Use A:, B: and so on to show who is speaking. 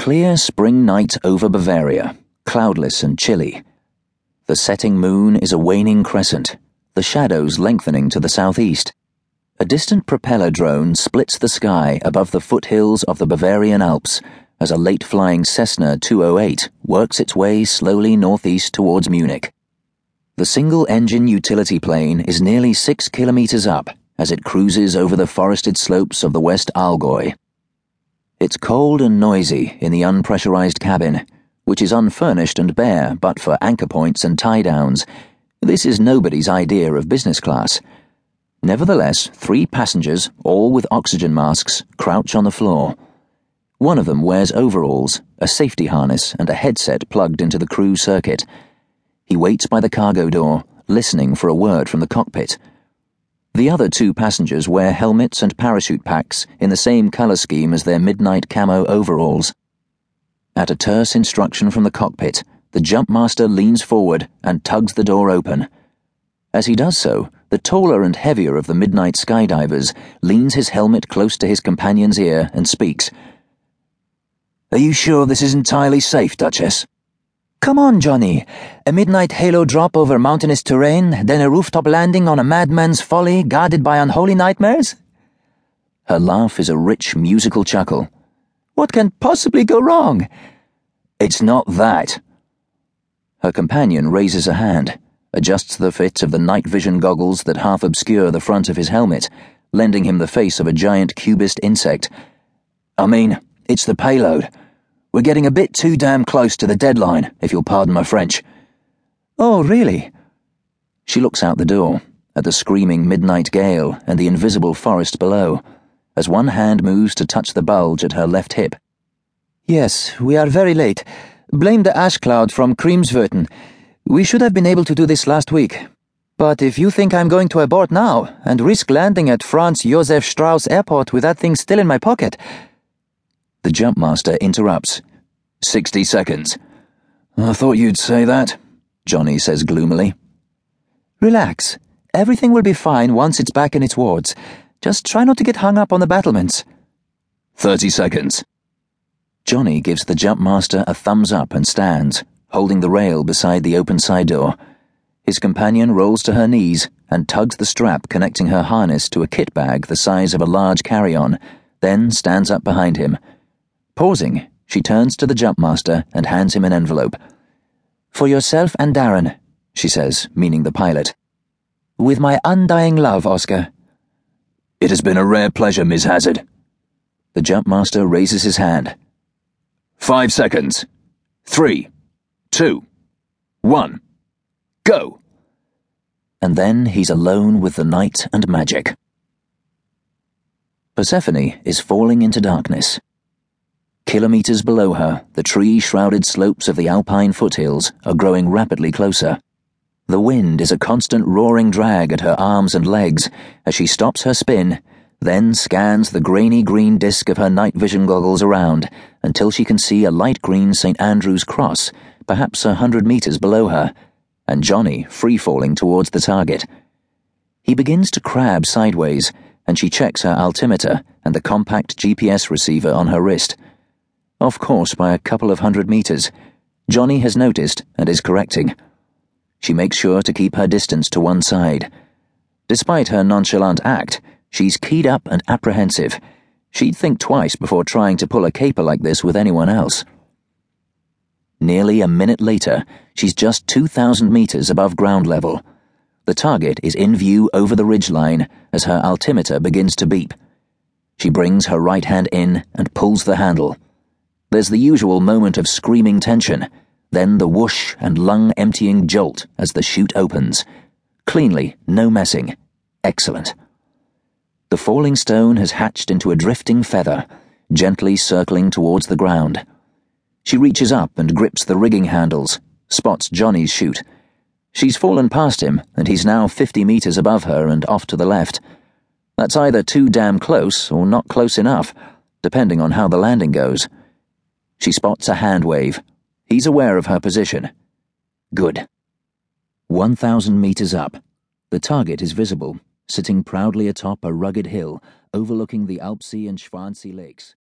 A: clear spring night over Bavaria, cloudless and chilly. The setting moon is a waning crescent, the shadows lengthening to the southeast. A distant propeller drone splits the sky above the foothills of the Bavarian Alps as a late flying Cessna 208 works its way slowly northeast towards Munich. The single engine utility plane is nearly six kilometers up as it cruises over the forested slopes of the West Allgäu. It's cold and noisy in the unpressurized cabin, which is unfurnished and bare but for anchor points and tie downs. This is nobody's idea of business class. Nevertheless, three passengers, all with oxygen masks, crouch on the floor. One of them wears overalls, a safety harness, and a headset plugged into the crew circuit. He waits by the cargo door, listening for a word from the cockpit. The other two passengers wear helmets and parachute packs in the same color scheme as their midnight camo overalls. At a terse instruction from the cockpit, the jumpmaster leans forward and tugs the door open. As he does so, the taller and heavier of the midnight skydivers leans his helmet close to his companion's ear and speaks. Are you sure this is entirely safe, Duchess?
B: Come on, Johnny. A midnight halo drop over mountainous terrain, then a rooftop landing on a madman's folly guarded by unholy nightmares?
A: Her laugh is a rich musical chuckle.
B: What can possibly go wrong?
A: It's not that. Her companion raises a hand, adjusts the fit of the night vision goggles that half obscure the front of his helmet, lending him the face of a giant cubist insect. I mean, it's the payload. We're getting a bit too damn close to the deadline, if you'll pardon my French.
B: Oh, really?
A: She looks out the door, at the screaming midnight gale and the invisible forest below, as one hand moves to touch the bulge at her left hip.
B: Yes, we are very late. Blame the ash cloud from Grímsvötn. We should have been able to do this last week. But if you think I'm going to abort now and risk landing at Franz Josef Strauss Airport with that thing still in my pocket,
A: the jumpmaster interrupts.
C: Sixty seconds. I thought you'd say that, Johnny says gloomily.
B: Relax. Everything will be fine once it's back in its wards. Just try not to get hung up on the battlements.
C: Thirty seconds.
A: Johnny gives the jumpmaster a thumbs up and stands, holding the rail beside the open side door. His companion rolls to her knees and tugs the strap connecting her harness to a kit bag the size of a large carry on, then stands up behind him. Pausing, she turns to the jumpmaster and hands him an envelope.
B: For yourself and Darren, she says, meaning the pilot. With my undying love, Oscar.
C: It has been a rare pleasure, Miss Hazard.
A: The jumpmaster raises his hand.
C: Five seconds. Three, two, one, go.
A: And then he's alone with the night and magic. Persephone is falling into darkness. Kilometers below her, the tree shrouded slopes of the alpine foothills are growing rapidly closer. The wind is a constant roaring drag at her arms and legs as she stops her spin, then scans the grainy green disk of her night vision goggles around until she can see a light green St. Andrew's cross, perhaps a hundred meters below her, and Johnny free falling towards the target. He begins to crab sideways, and she checks her altimeter and the compact GPS receiver on her wrist. Off course by a couple of hundred meters, Johnny has noticed and is correcting. She makes sure to keep her distance to one side. Despite her nonchalant act, she's keyed up and apprehensive. She'd think twice before trying to pull a caper like this with anyone else. Nearly a minute later, she's just 2,000 meters above ground level. The target is in view over the ridgeline as her altimeter begins to beep. She brings her right hand in and pulls the handle. There's the usual moment of screaming tension, then the whoosh and lung emptying jolt as the chute opens. Cleanly, no messing. Excellent. The falling stone has hatched into a drifting feather, gently circling towards the ground. She reaches up and grips the rigging handles, spots Johnny's chute. She's fallen past him, and he's now 50 meters above her and off to the left. That's either too damn close or not close enough, depending on how the landing goes. She spots a hand wave. He's aware of her position. Good. 1,000 meters up. The target is visible, sitting proudly atop a rugged hill overlooking the Alpsee and Schwansee lakes.